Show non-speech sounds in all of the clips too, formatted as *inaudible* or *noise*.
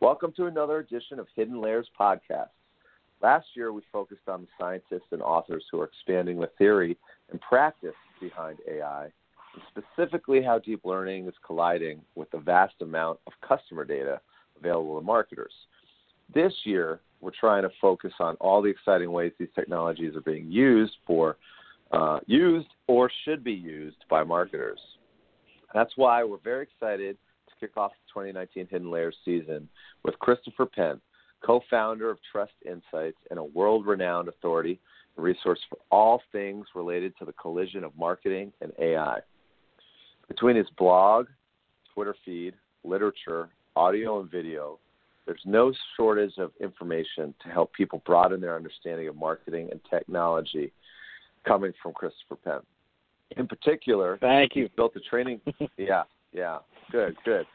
Welcome to another edition of Hidden Layers Podcast. Last year, we focused on the scientists and authors who are expanding the theory and practice behind AI, and specifically how deep learning is colliding with the vast amount of customer data available to marketers. This year, we're trying to focus on all the exciting ways these technologies are being used for uh, used or should be used by marketers. That's why we're very excited kick off the 2019 Hidden Layers season with Christopher Penn, co-founder of Trust Insights and a world-renowned authority and resource for all things related to the collision of marketing and AI. Between his blog, Twitter feed, literature, audio, and video, there's no shortage of information to help people broaden their understanding of marketing and technology coming from Christopher Penn. In particular, thank you. Built a training. *laughs* yeah, yeah, good, good.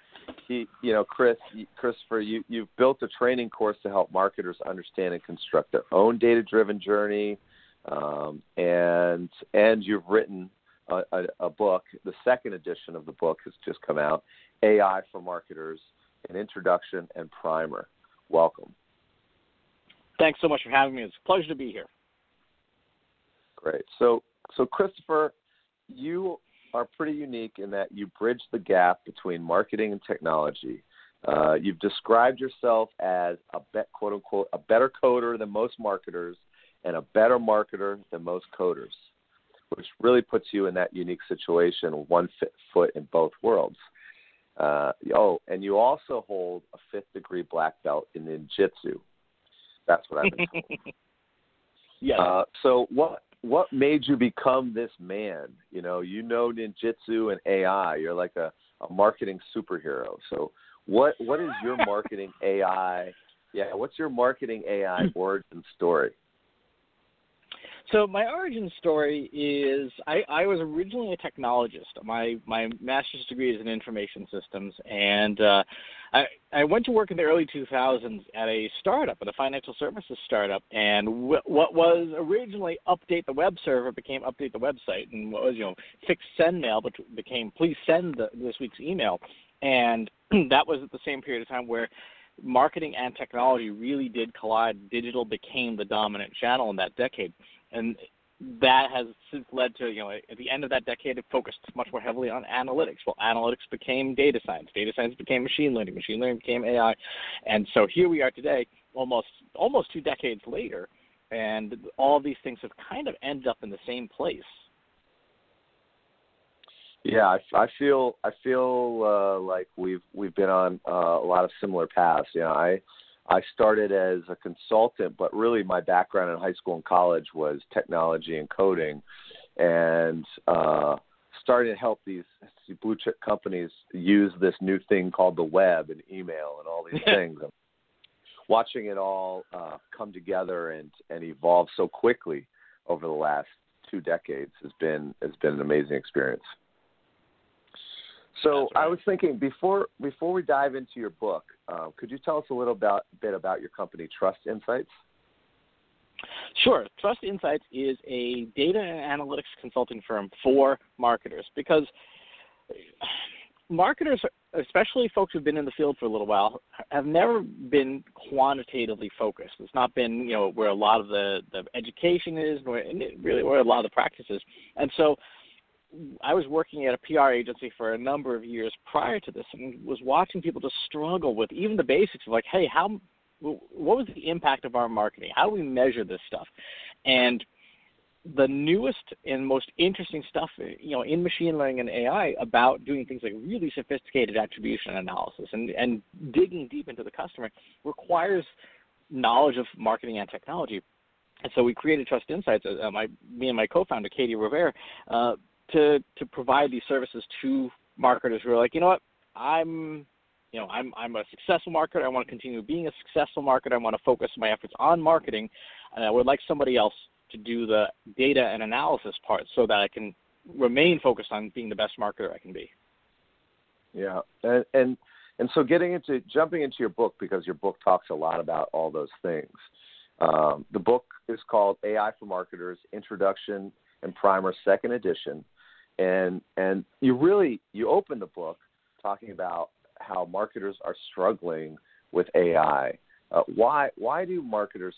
He, you know, Chris, Christopher, you you've built a training course to help marketers understand and construct their own data-driven journey, um, and and you've written a, a, a book. The second edition of the book has just come out, AI for Marketers an introduction and primer. Welcome. Thanks so much for having me. It's a pleasure to be here. Great. So, so Christopher, you are pretty unique in that you bridge the gap between marketing and technology. Uh, you've described yourself as a bet, quote unquote a better coder than most marketers and a better marketer than most coders, which really puts you in that unique situation, one foot in both worlds. Uh, oh, and you also hold a fifth degree black belt in ninjutsu. That's what I've been told. *laughs* yeah. Uh, so what what made you become this man? You know, you know ninjutsu and AI. You're like a, a marketing superhero. So what what is your *laughs* marketing AI? Yeah, what's your marketing AI origin story? So my origin story is I, I was originally a technologist. My my master's degree is in information systems, and uh, I I went to work in the early 2000s at a startup, at a financial services startup, and w- what was originally update the web server became update the website, and what was you know fix sendmail became please send the, this week's email, and *clears throat* that was at the same period of time where marketing and technology really did collide. Digital became the dominant channel in that decade and that has since led to you know at the end of that decade it focused much more heavily on analytics. Well analytics became data science. Data science became machine learning. Machine learning became ai and so here we are today almost almost two decades later and all these things have kind of ended up in the same place. Yeah i, I feel i feel uh, like we've we've been on uh, a lot of similar paths. You know i I started as a consultant, but really my background in high school and college was technology and coding, and uh, started to help these blue chip companies use this new thing called the web and email and all these *laughs* things. And watching it all uh, come together and, and evolve so quickly over the last two decades has been has been an amazing experience. So right. I was thinking before before we dive into your book, uh, could you tell us a little about, bit about your company, Trust Insights? Sure. Trust Insights is a data and analytics consulting firm for marketers because marketers, especially folks who've been in the field for a little while, have never been quantitatively focused. It's not been, you know, where a lot of the, the education is, and really where a lot of the practice is. And so I was working at a PR agency for a number of years prior to this, and was watching people just struggle with even the basics of like, hey, how, what was the impact of our marketing? How do we measure this stuff? And the newest and most interesting stuff, you know, in machine learning and AI about doing things like really sophisticated attribution analysis and, and digging deep into the customer requires knowledge of marketing and technology. And so we created Trust Insights. Uh, my, me and my co-founder Katie Robbert uh, to to provide these services to marketers who are like, you know what, I'm you know, I'm I'm a successful marketer. I want to continue being a successful marketer. I want to focus my efforts on marketing, and I would like somebody else to do the data and analysis part so that I can remain focused on being the best marketer I can be. Yeah, and and and so getting into jumping into your book because your book talks a lot about all those things. Um, the book is called AI for Marketers: Introduction and Primer, Second Edition and and you really you open the book talking about how marketers are struggling with AI. Uh, why why do marketers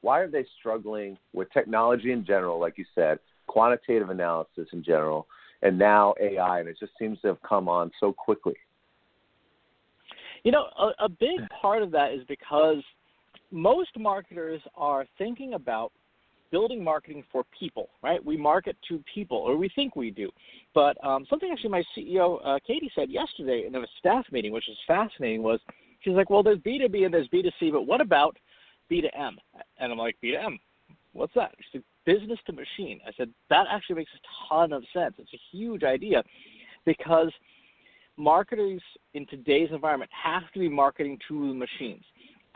why are they struggling with technology in general, like you said, quantitative analysis in general, and now AI, and it just seems to have come on so quickly? You know, a, a big part of that is because most marketers are thinking about building marketing for people, right? We market to people, or we think we do. But um, something actually my CEO, uh, Katie, said yesterday in a staff meeting, which was fascinating, was she's like, well, there's B2B and there's B2C, but what about B2M? And I'm like, B2M? What's that? She said, business to machine. I said, that actually makes a ton of sense. It's a huge idea because marketers in today's environment have to be marketing to the machines.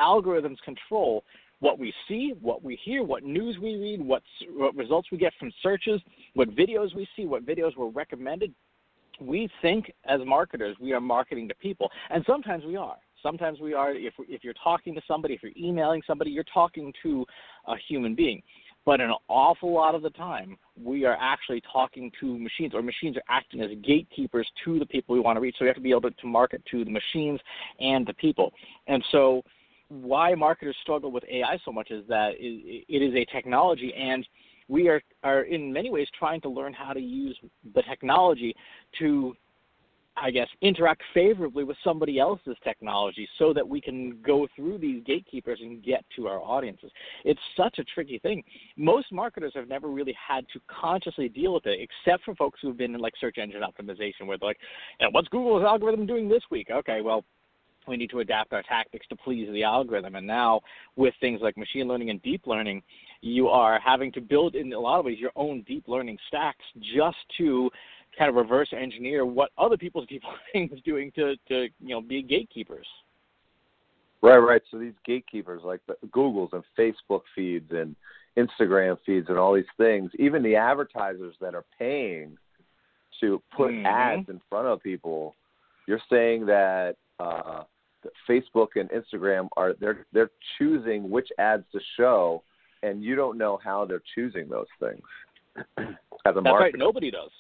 Algorithms control what we see, what we hear, what news we read, what, what results we get from searches, what videos we see, what videos were recommended. We think as marketers we are marketing to people, and sometimes we are. Sometimes we are. If if you're talking to somebody, if you're emailing somebody, you're talking to a human being. But an awful lot of the time, we are actually talking to machines, or machines are acting as gatekeepers to the people we want to reach. So we have to be able to, to market to the machines and the people. And so why marketers struggle with AI so much is that it is a technology, and we are, are in many ways trying to learn how to use the technology to, I guess, interact favorably with somebody else's technology so that we can go through these gatekeepers and get to our audiences. It's such a tricky thing. Most marketers have never really had to consciously deal with it, except for folks who've been in like search engine optimization, where they're like, what's Google's algorithm doing this week? Okay, well, we need to adapt our tactics to please the algorithm. And now, with things like machine learning and deep learning, you are having to build, in a lot of ways, your own deep learning stacks just to kind of reverse engineer what other people's *laughs* deep learning is doing to, to you know, be gatekeepers. Right, right. So these gatekeepers, like the Google's and Facebook feeds and Instagram feeds and all these things, even the advertisers that are paying to put mm-hmm. ads in front of people, you're saying that uh, Facebook and Instagram are they're they're choosing which ads to show, and you don't know how they're choosing those things. *clears throat* As a That's right. Nobody does.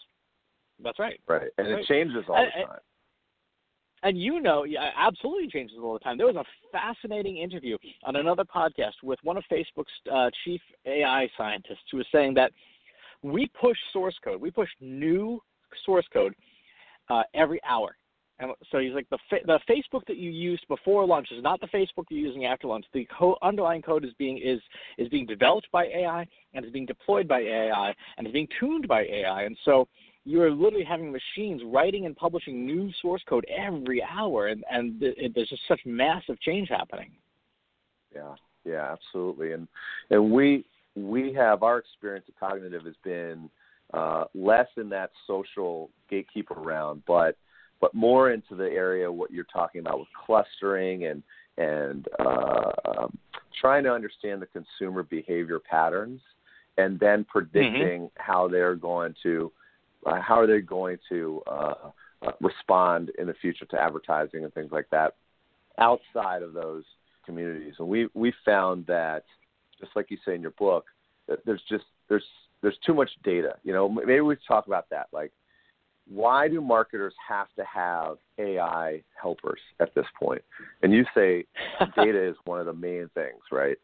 That's right. Right, and That's it right. changes all the time. And you know, yeah, absolutely changes all the time. There was a fascinating interview on another podcast with one of Facebook's uh, chief AI scientists who was saying that we push source code, we push new source code uh, every hour. And so he's like, the fa- the Facebook that you used before launch is not the Facebook you're using after launch. The co- underlying code is being is is being developed by AI and is being deployed by AI and is being tuned by AI. And so you're literally having machines writing and publishing new source code every hour, and and it, there's just such massive change happening. Yeah, yeah, absolutely. And and we we have our experience at Cognitiv has been uh, less in that social gatekeeper round, but but more into the area what you're talking about with clustering and and uh, um, trying to understand the consumer behavior patterns and then predicting mm-hmm. how they're going to uh, how are they going to uh, uh, respond in the future to advertising and things like that outside of those communities. And we we found that just like you say in your book, that there's just there's there's too much data. You know, maybe we should talk about that. Like why do marketers have to have AI helpers at this point? And you say *laughs* data is one of the main things, right?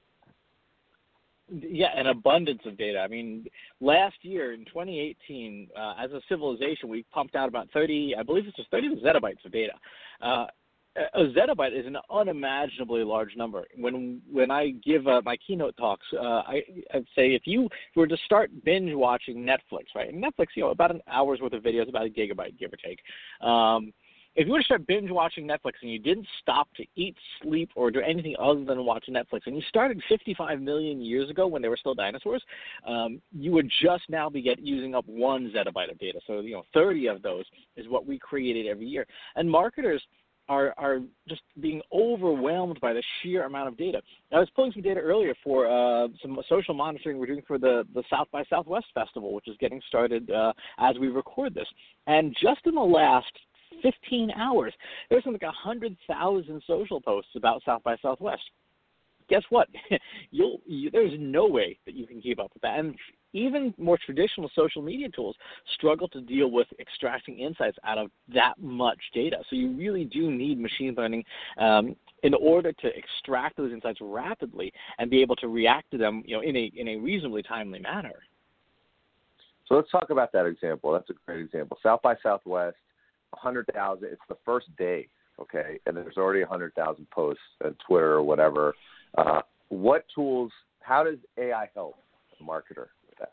Yeah, an abundance of data. I mean, last year in 2018, uh, as a civilization, we pumped out about 30, I believe it's just 30 zettabytes of data. Uh, a zettabyte is an unimaginably large number. When when I give uh, my keynote talks, uh, I I'd say if you were to start binge watching Netflix, right? And Netflix, you know, about an hour's worth of videos, about a gigabyte, give or take. Um, if you were to start binge watching Netflix and you didn't stop to eat, sleep, or do anything other than watch Netflix, and you started 55 million years ago when there were still dinosaurs, um, you would just now be get, using up one zettabyte of data. So you know, 30 of those is what we created every year. And marketers are are just being overwhelmed by the sheer amount of data. I was pulling some data earlier for uh, some social monitoring we're doing for the the South by Southwest Festival, which is getting started uh, as we record this. And just in the last 15 hours, there's something like 100,000 social posts about South by Southwest. Guess what? *laughs* You'll you, there's no way that you can keep up with that. And even more traditional social media tools struggle to deal with extracting insights out of that much data. So you really do need machine learning um, in order to extract those insights rapidly and be able to react to them, you know, in a in a reasonably timely manner. So let's talk about that example. That's a great example. South by Southwest, 100,000. It's the first day, okay, and there's already 100,000 posts on Twitter or whatever. Uh, what tools? How does AI help a marketer? With that?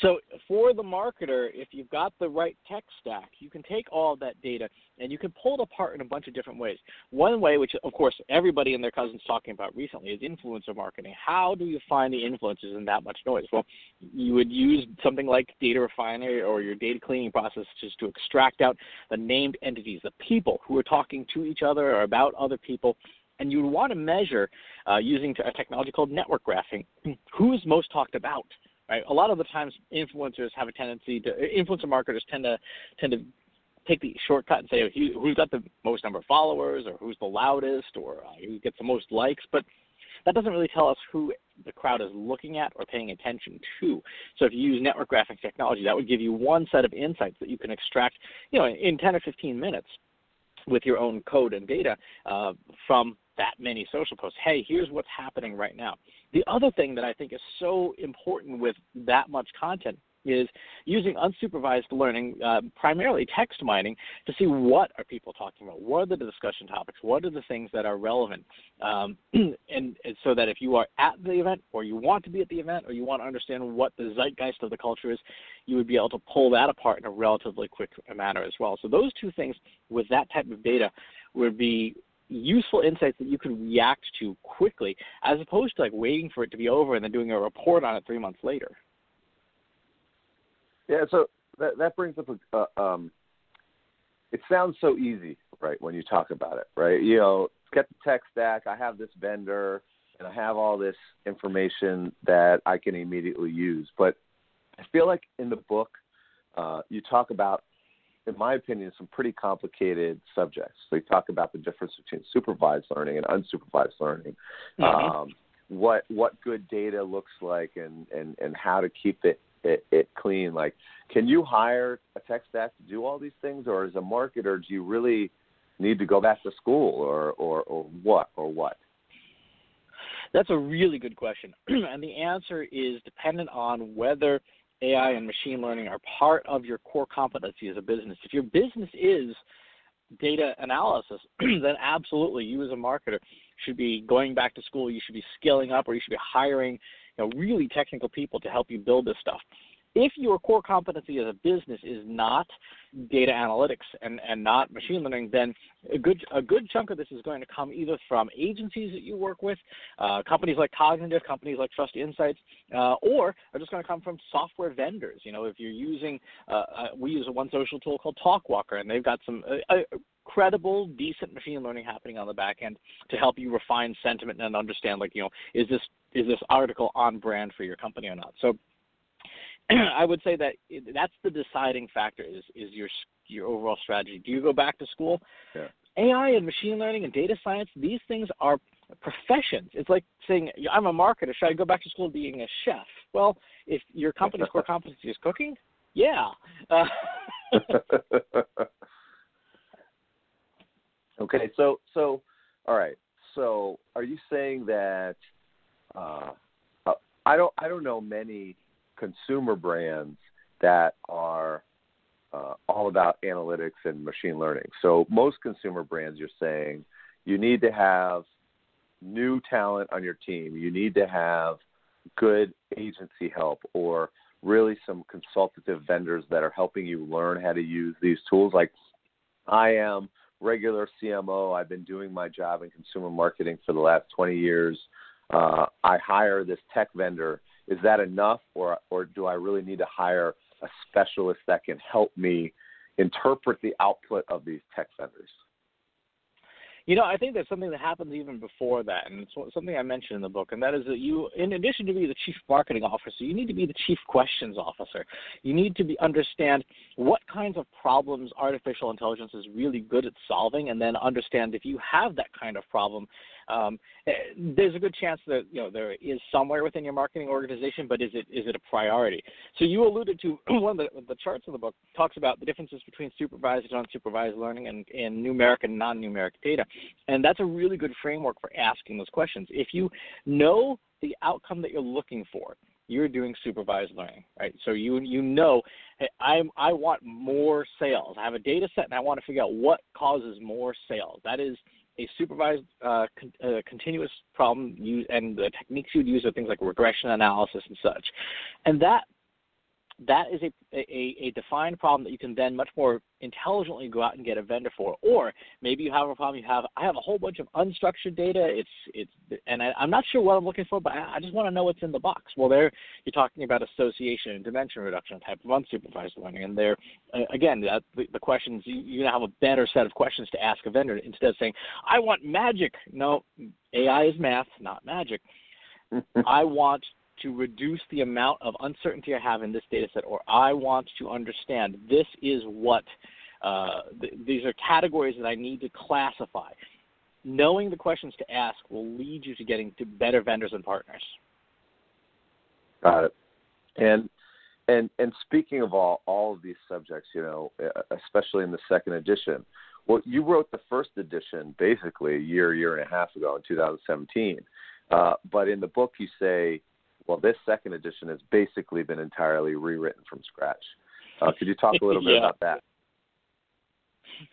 So for the marketer, if you've got the right tech stack, you can take all of that data and you can pull it apart in a bunch of different ways. One way, which of course everybody and their cousins talking about recently, is influencer marketing. How do you find the influencers in that much noise? Well, you would use something like Data refinery or your data cleaning process just to extract out the named entities, the people who are talking to each other or about other people and you would want to measure uh, using a technology called network graphing *clears throat* who's most talked about right? A lot of the times, influencers have a tendency to influencer marketers tend to tend to take the shortcut and say who's got the most number of followers or who's the loudest or uh, who gets the most likes, but that doesn't really tell us who the crowd is looking at or paying attention to. So if you use network graphic technology, that would give you one set of insights that you can extract, you know, in 10 or 15 minutes with your own code and data uh, from that many social posts. Hey, here's what's happening right now. The other thing that I think is so important with that much content is using unsupervised learning, uh, primarily text mining, to see what are people talking about, what are the discussion topics, what are the things that are relevant, um, *clears throat* and, and, so that if you are at the event, or you want to be at the event, or you want to understand what the zeitgeist of the culture is, you would be able to pull that apart in a relatively quick manner as well. So those two things with that type of data would be useful insights that you could react to quickly, as opposed to like waiting for it to be over and then doing a report on it three months later. Yeah, so that that brings up a. Uh, um, it sounds so easy, right, when you talk about it, right? You know, get the tech stack. I have this vendor, and I have all this information that I can immediately use. But I feel like in the book, uh, you talk about in my opinion, some pretty complicated subjects. So you talk about the difference between supervised learning and unsupervised learning, mm-hmm. um, what what good data looks like, and and and how to keep it, it it clean. Like, can you hire a tech staff to do all these things, or as a marketer, do you really need to go back to school, or or or what or what? That's a really good question, *clears throat* and the answer is dependent on whether AI and machine learning are part of your core competency as a business. If your business is data analysis, *clears throat* then absolutely you as a marketer should be going back to school. You should be scaling up, or you should be hiring you know, really technical people to help you build this stuff if your core competency as a business is not data analytics and, and not machine learning, then a good a good chunk of this is going to come either from agencies that you work with, uh, companies like Cognitiv, companies like Trust Insights, uh, or are just going to come from software vendors. You know, if you're using, uh, uh we use a one social tool called Talkwalker, and they've got some uh, uh, credible, decent machine learning happening on the back end to help you refine sentiment and understand, like, you know, is this is this article on brand for your company or not? So *clears throat* I would say that that's the deciding factor is is your your overall strategy. Do you go back to school? Yeah. AI and machine learning and data science, these things are professions. It's like saying I'm a marketer. Should I go back to school being a chef? Well, if your company's core *laughs* competency is cooking, yeah. Uh, *laughs* okay, so so all right. So are you saying that uh, uh I don't I don't know many consumer brands that are uh, all about analytics and machine learning. So most consumer brands, you're saying you need to have new talent on your team. You need to have good agency help or really some consultative vendors that are helping you learn how to use these tools. Like I am regular CMO. I've been doing my job in consumer marketing for the last 20 years. Uh, I hire this tech vendor is that enough, or or do I really need to hire a specialist that can help me interpret the output of these tech vendors? You know, I think there's something that happens even before that, and it's something I mentioned in the book, and that is that you, in addition to being the chief marketing officer, you need to be the chief questions officer. You need to be understand what kinds of problems artificial intelligence is really good at solving, and then understand if you have that kind of problem, Um, eh, there's a good chance that you know there is somewhere within your marketing organization, but is it is it a priority? So you alluded to *clears throat* one of the, the charts in the book talks about the differences between supervised and unsupervised learning and, and numeric and non-numeric data, and that's a really good framework for asking those questions. If you know the outcome that you're looking for, you're doing supervised learning, right? So you you know, hey, I I want more sales. I have a data set and I want to figure out what causes more sales. That is a supervised uh, con- uh, continuous problem, use, and the techniques you'd use are things like regression analysis and such. And that that is a, a, a, defined problem that you can then much more intelligently go out and get a vendor for. Or maybe you have a problem. You have I have a whole bunch of unstructured data. It's it's and I, am not sure what I'm looking for, but I, I just want to know what's in the box. Well, there you're talking about association and dimension reduction type of unsupervised learning, and there uh, again the, the questions you, you have a better set of questions to ask a vendor instead of saying I want magic. No, AI is math, not magic. *laughs* I want to reduce the amount of uncertainty I have in this data set, or I want to understand this is what uh, th- these are categories that I need to classify. Knowing the questions to ask will lead you to getting to better vendors and partners. Got it. And and and speaking of all all of these subjects, you know, especially in the second edition, well, you wrote the first edition basically a year, year and a half ago in 2017. Uh, but in the book, you say well, this second edition has basically been entirely rewritten from scratch. Uh, could you talk a little *laughs* bit about that?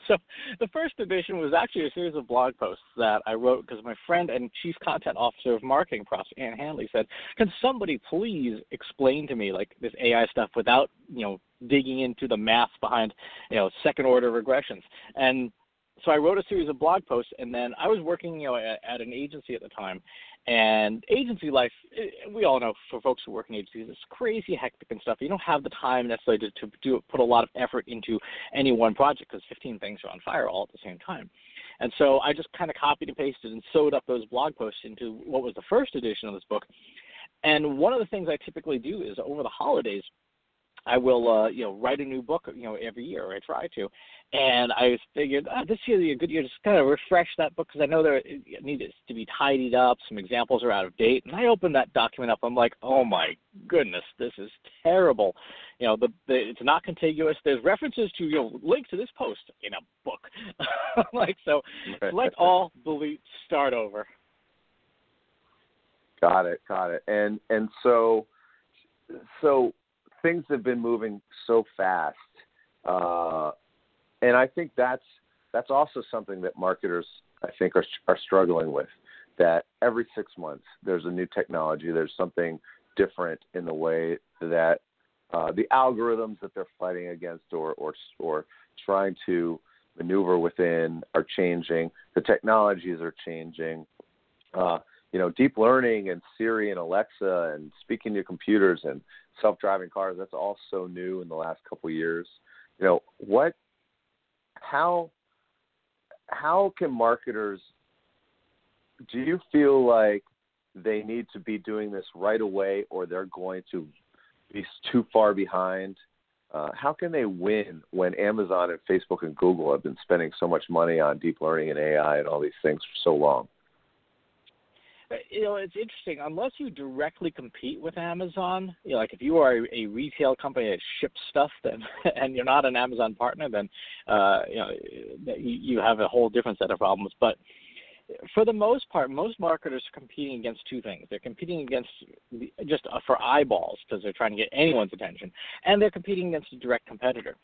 So, the first edition was actually a series of blog posts that I wrote because my friend and chief content officer of MarketingProfs, Ann Handley, said, "Can somebody please explain to me like this AI stuff without you know digging into the math behind you know second order regressions?" And so I wrote a series of blog posts, and then I was working, you know, at, at an agency at the time, and agency life, eh, we all know for folks who work in agencies, it's crazy hectic and stuff. You don't have the time necessarily to, to do put a lot of effort into any one project because 15 things are on fire all at the same time. And so I just kind of copied and pasted and sewed up those blog posts into what was the first edition of this book. And one of the things I typically do is over the holidays – I will, uh, you know, write a new book, you know, every year. Or I try to, and I figured ah, this year would be a good year to just kind of refresh that book because I know there it needs to be tidied up. Some examples are out of date, and I opened that document up. I'm like, oh my goodness, this is terrible. You know, the, the it's not contiguous. There's references to you know link to this post in a book. *laughs* like so, select all, delete, start over. Got it, got it. And and so so things have been moving so fast, uh, and I think that's that's also something that marketers I think are are struggling with. That every six months there's a new technology, there's something different in the way that uh, the algorithms that they're fighting against or or or trying to maneuver within are changing. The technologies are changing. Uh, you know, deep learning and Siri and Alexa and speaking to computers and self-driving cars. That's all so new in the last couple of years. You know, what, how, how can marketers? Do you feel like they need to be doing this right away, or they're going to be too far behind? Uh, how can they win when Amazon and Facebook and Google have been spending so much money on deep learning and AI and all these things for so long? You know, it's interesting. Unless you directly compete with Amazon, you know, like if you are a, a retail company that ships stuff, then *laughs* and you're not an Amazon partner, then uh, you know you have a whole different set of problems. But for the most part, most marketers are competing against two things. They're competing against just uh, for eyeballs because they're trying to get anyone's attention, and they're competing against a direct competitor.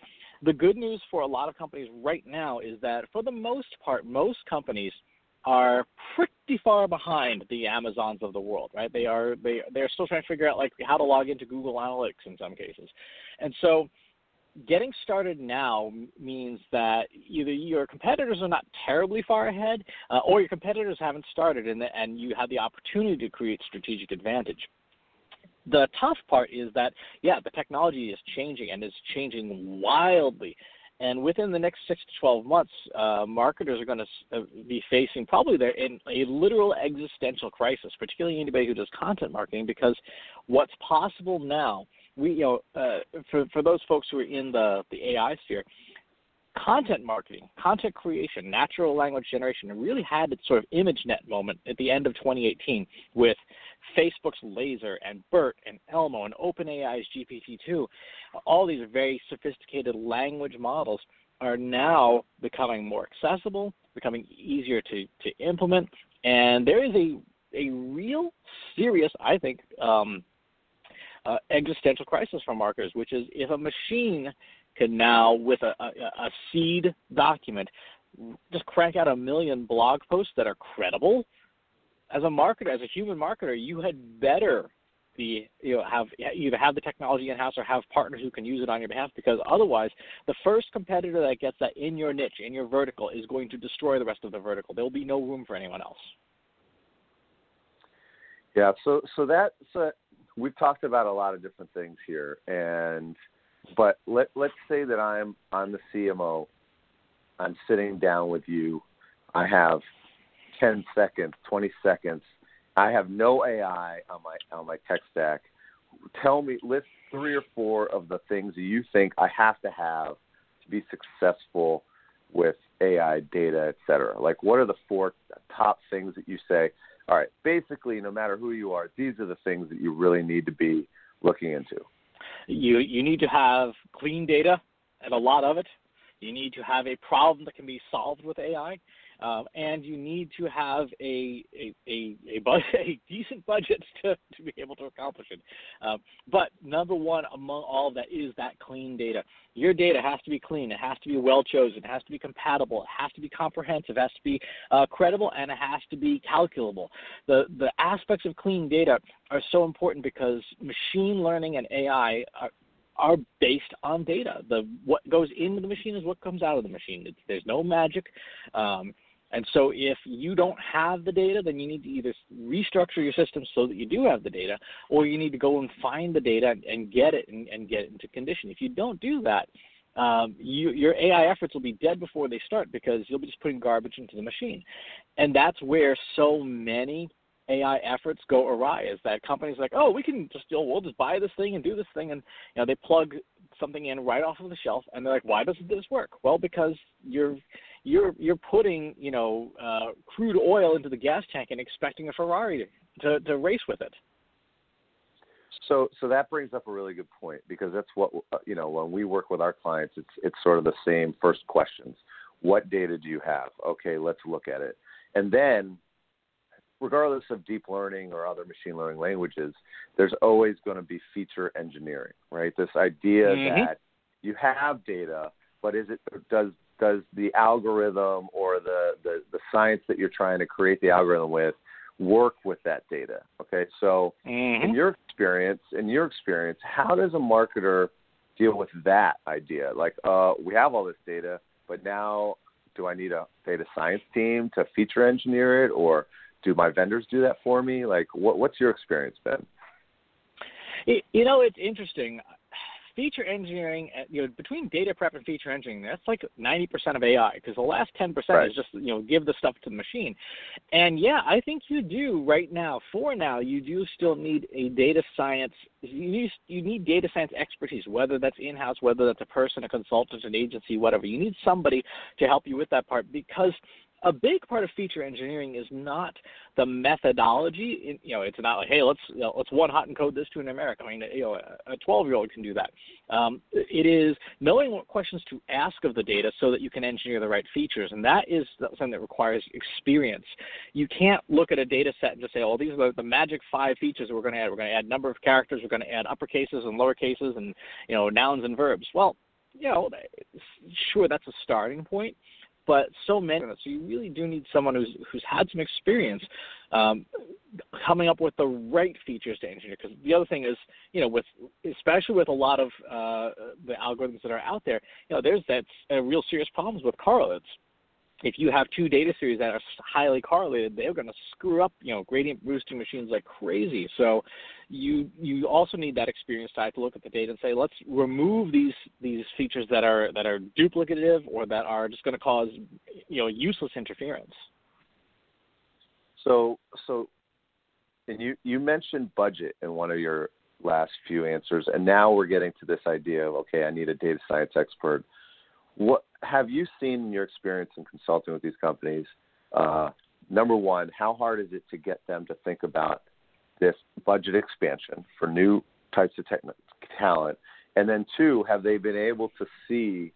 The good news for a lot of companies right now is that for the most part, most companies are pretty far behind the Amazons of the world, right? They are they they're still trying to figure out like how to log into Google Analytics in some cases, and so getting started now means that either your competitors are not terribly far ahead, uh, or your competitors haven't started, and and you have the opportunity to create strategic advantage. The tough part is that yeah, the technology is changing and is changing wildly. And within the next six to 12 months, uh, marketers are going to uh, be facing probably their, in a literal existential crisis, particularly anybody who does content marketing, because what's possible now, we, you know, uh, for, for those folks who are in the, the AI sphere, content marketing, content creation, natural language generation really had its sort of ImageNet moment at the end of 2018 with Facebook's Laser and BERT and Elmo and OpenAI's GPT-2. All these very sophisticated language models are now becoming more accessible, becoming easier to, to implement, and there is a a real serious, I think, um, uh, existential crisis for marketers, which is if a machine can now, with a, a, a seed document, just crank out a million blog posts that are credible, as a marketer, as a human marketer, you had better be you know have either have the technology in house or have partners who can use it on your behalf because otherwise the first competitor that gets that in your niche in your vertical is going to destroy the rest of the vertical there will be no room for anyone else yeah so so that so we've talked about a lot of different things here and but let let's say that I'm I'm the CMO. I'm sitting down with you. I have 10 seconds, 20 seconds. I have no AI on my on my tech stack. Tell me, list three or four of the things you think I have to have to be successful with AI, data, et cetera. Like, what are the four top things that you say? All right, basically, no matter who you are, these are the things that you really need to be looking into. You you need to have clean data and a lot of it. You need to have a problem that can be solved with AI, um, and you need to have a a a, a, budget, *laughs* a decent budget *laughs* to, to be able to accomplish it. Um, but number one among all that is that clean data. Your data has to be clean. It has to be well chosen. It has to be compatible. It has to be comprehensive. It has to be uh, credible, and it has to be calculable. The the aspects of clean data are so important because machine learning and AI are, are based on data. The what goes into the machine is what comes out of the machine. It's, there's no magic. Um, and so if you don't have the data, then you need to either restructure your system so that you do have the data, or you need to go and find the data and get it and, and get it into condition. If you don't do that, um, you, your AI efforts will be dead before they start because you'll be just putting garbage into the machine. And that's where so many AI efforts go awry is that companies like, oh, we can just, you know, we'll just buy this thing and do this thing, and you know, they plug something in right off of the shelf, and they're like, why doesn't this work? Well, because you're you're you're putting you know uh, crude oil into the gas tank and expecting a Ferrari to, to race with it. So so that brings up a really good point because that's what uh, you know when we work with our clients, it's it's sort of the same first questions. What data do you have? Okay, let's look at it, and then regardless of deep learning or other machine learning languages, there's always going to be feature engineering, right? This idea mm-hmm. that you have data, but is it does does the algorithm or the, the, the science that you're trying to create the algorithm with work with that data? Okay, so mm-hmm. in your experience, in your experience, how does a marketer deal with that idea? Like, uh, we have all this data, but now do I need a data science team to feature engineer it, or do my vendors do that for me? Like, what, what's your experience been? You know, it's interesting. Feature engineering, uh, you know, between data prep and feature engineering, that's like 90% of AI because the last 10% right. is just, you know, give the stuff to the machine. And yeah, I think you do right now, for now, you do still need a data science, you need, you need data science expertise, whether that's in house, whether that's a person, a consultant, an agency, whatever. You need somebody to help you with that part because a big part of feature engineering is not the methodology. You know, it's not like, hey, let's you know, let's one hot encode this to a numeric. I mean, you know, a 12 year old can do that. Um, it is knowing what questions to ask of the data so that you can engineer the right features, and that is something that requires experience. You can't look at a data set and just say, oh, these are the, magic five features that we're going to add. We're going to add number of characters. We're going to add upper cases and lower cases, and you know, nouns and verbs. Well, you know, sure, that's a starting point but so many. So you really do need someone who's who's had some experience um, coming up with the right features to engineer. Because the other thing is, you know, with especially with a lot of uh, the algorithms that are out there, you know, there's that uh, real serious problems with correlates if you have two data series that are highly correlated, they're going to screw up, you know, gradient boosting machines like crazy. So you you also need that experience side to look at the data and say, let's remove these these features that are that are duplicative or that are just going to cause, you know, useless interference. So so, and you you mentioned budget in one of your last few answers, and now we're getting to this idea of okay, I need a data science expert what have you seen in your experience in consulting with these companies? Uh, number one, how hard is it to get them to think about this budget expansion for new types of tech- talent? And then two, have they been able to see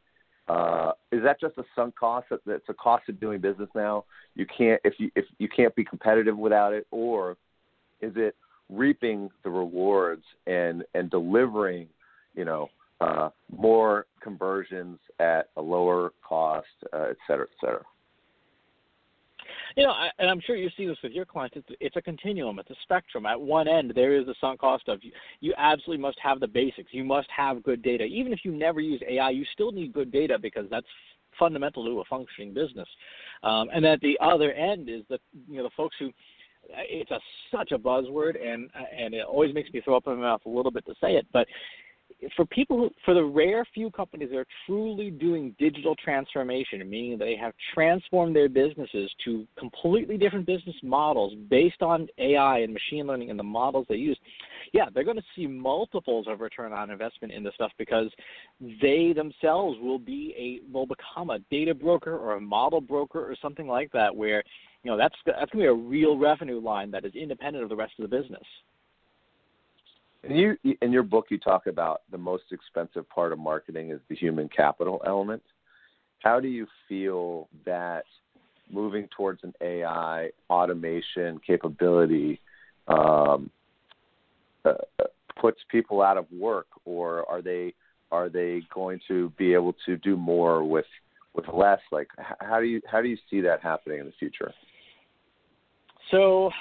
uh, is that just a sunk cost? That it's a cost of doing business now. You can't if you if you can't be competitive without it, or is it reaping the rewards and and delivering, you know, uh, more conversions at a lower cost, uh, et cetera, et cetera? You know, I, and I'm sure you see this with your clients. It's, it's a continuum. It's a spectrum. At one end, there is the sunk cost of you, you absolutely must have the basics. You must have good data. Even if you never use AI, you still need good data because that's fundamental to a functioning business. Um, and at the other end is the you know the folks who it's a such a buzzword and and it always makes me throw up in my mouth a little bit to say it, but for people, for the rare few companies that are truly doing digital transformation, meaning they have transformed their businesses to completely different business models based on AI and machine learning and the models they use, yeah, they're going to see multiples of return on investment in this stuff because they themselves will be a will become a data broker or a model broker or something like that, where you know that's that's going to be a real revenue line that is independent of the rest of the business. And you, in your book, you talk about the most expensive part of marketing is the human capital element. How do you feel that moving towards an AI automation capability um, uh, puts people out of work, or are they are they going to be able to do more with with less? Like, how do you how do you see that happening in the future? So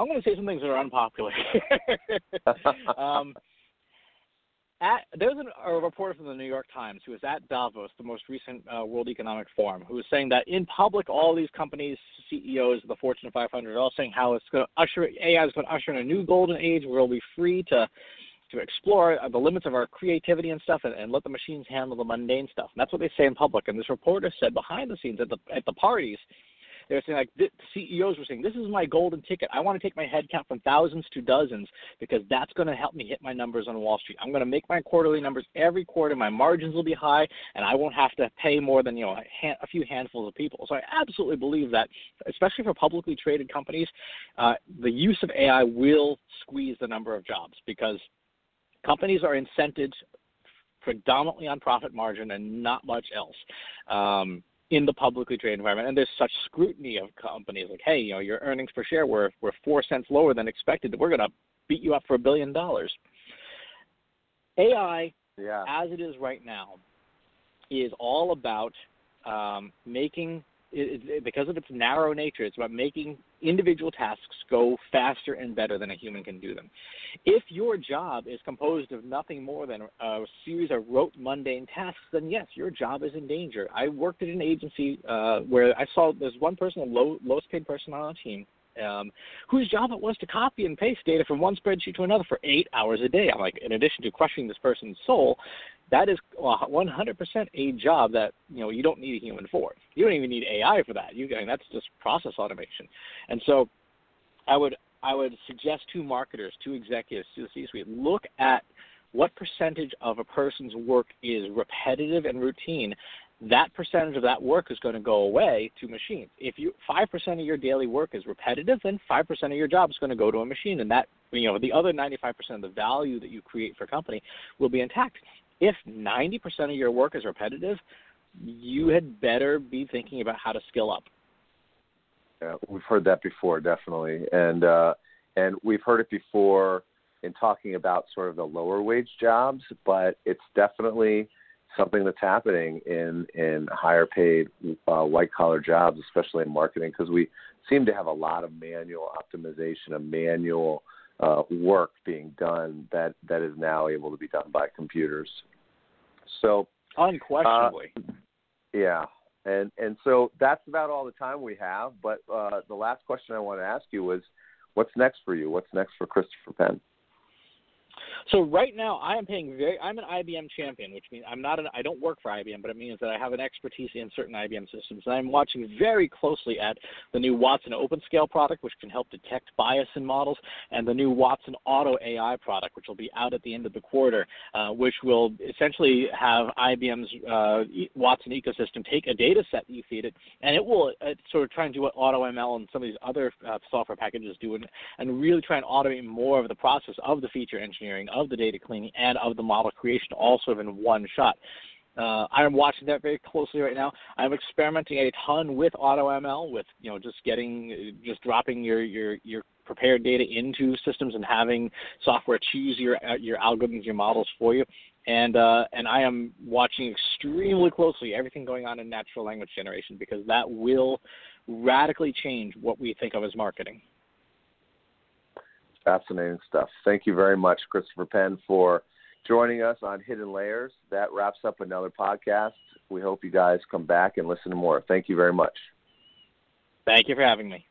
I'm going to say some things that are unpopular. *laughs* um, at, there's an, a reporter from the New York Times who was at Davos, the most recent uh, World Economic Forum, who was saying that in public, all these companies, CEOs of the Fortune 500, are all saying how it's going to usher AI is going to usher in a new golden age where we'll be free to to explore the limits of our creativity and stuff, and, and let the machines handle the mundane stuff. And that's what they say in public. And this reporter said behind the scenes at the at the parties they're saying like the CEOs were saying, this is my golden ticket. I want to take my headcount from thousands to dozens because that's going to help me hit my numbers on Wall Street. I'm going to make my quarterly numbers every quarter. My margins will be high, and I won't have to pay more than you know a, a few handfuls of people. So I absolutely believe that, especially for publicly traded companies, uh, the use of AI will squeeze the number of jobs because companies are incented predominantly on profit margin and not much else. Um, in the publicly traded environment. And there's such scrutiny of companies like, hey, you know, your earnings per share were were four cents lower than expected. That we're going to beat you up for a billion dollars. AI, yeah. as it is right now, is all about um, making it, it, because of its narrow nature, it's about making individual tasks go faster and better than a human can do them. If your job is composed of nothing more than a series of rote, mundane tasks, then yes, your job is in danger. I worked at an agency uh, where I saw there's one person, the low, lowest paid person on a team, um, whose job it was to copy and paste data from one spreadsheet to another for eight hours a day. I'm like, in addition to crushing this person's soul, that is 100% a job that you know you don't need a human for. You don't even need AI for that. You I mean, that's just process automation. And so, I would I would suggest to marketers, to executives, to the C-suite, look at what percentage of a person's work is repetitive and routine, that percentage of that work is going to go away to machines. If you five percent of your daily work is repetitive, then five percent of your job is going to go to a machine, and that you know the other ninety five percent of the value that you create for a company will be intact. If ninety percent of your work is repetitive, you had better be thinking about how to skill up. Yeah, we've heard that before, definitely, and uh, and we've heard it before in talking about sort of the lower wage jobs, but it's definitely something that's happening in in higher paid uh, white collar jobs, especially in marketing, because we seem to have a lot of manual optimization, of manual uh, work being done that that is now able to be done by computers. So unquestionably, uh, yeah, and and so that's about all the time we have. But uh, the last question I want to ask you was, what's next for you? What's next for Christopher Penn? So right now, I am paying very. I'm an IBM champion, which means I'm not an. I don't work for IBM, but it means that I have an expertise in certain IBM systems. And I'm watching very closely at the new Watson OpenScale product, which can help detect bias in models, and the new Watson Auto AI product, which will be out at the end of the quarter, uh, which will essentially have IBM's uh, Watson ecosystem take a data set that you feed it, and it will uh, sort of try and do what AutoML and some of these other uh, software packages do, and, and really try and automate more of the process of the feature engineering, of the data cleaning, and of the model creation, all sort of in one shot. Uh, I'm watching that very closely right now. I'm experimenting a ton with AutoML, with you know just getting, just dropping your your your prepared data into systems and having software choose your your algorithms, your models for you. And uh, and I am watching extremely closely everything going on in natural language generation because that will radically change what we think of as marketing. Fascinating stuff. Thank you very much, Christopher Penn, for joining us on Hidden Layers. That wraps up another podcast. We hope you guys come back and listen to more. Thank you very much. Thank you for having me.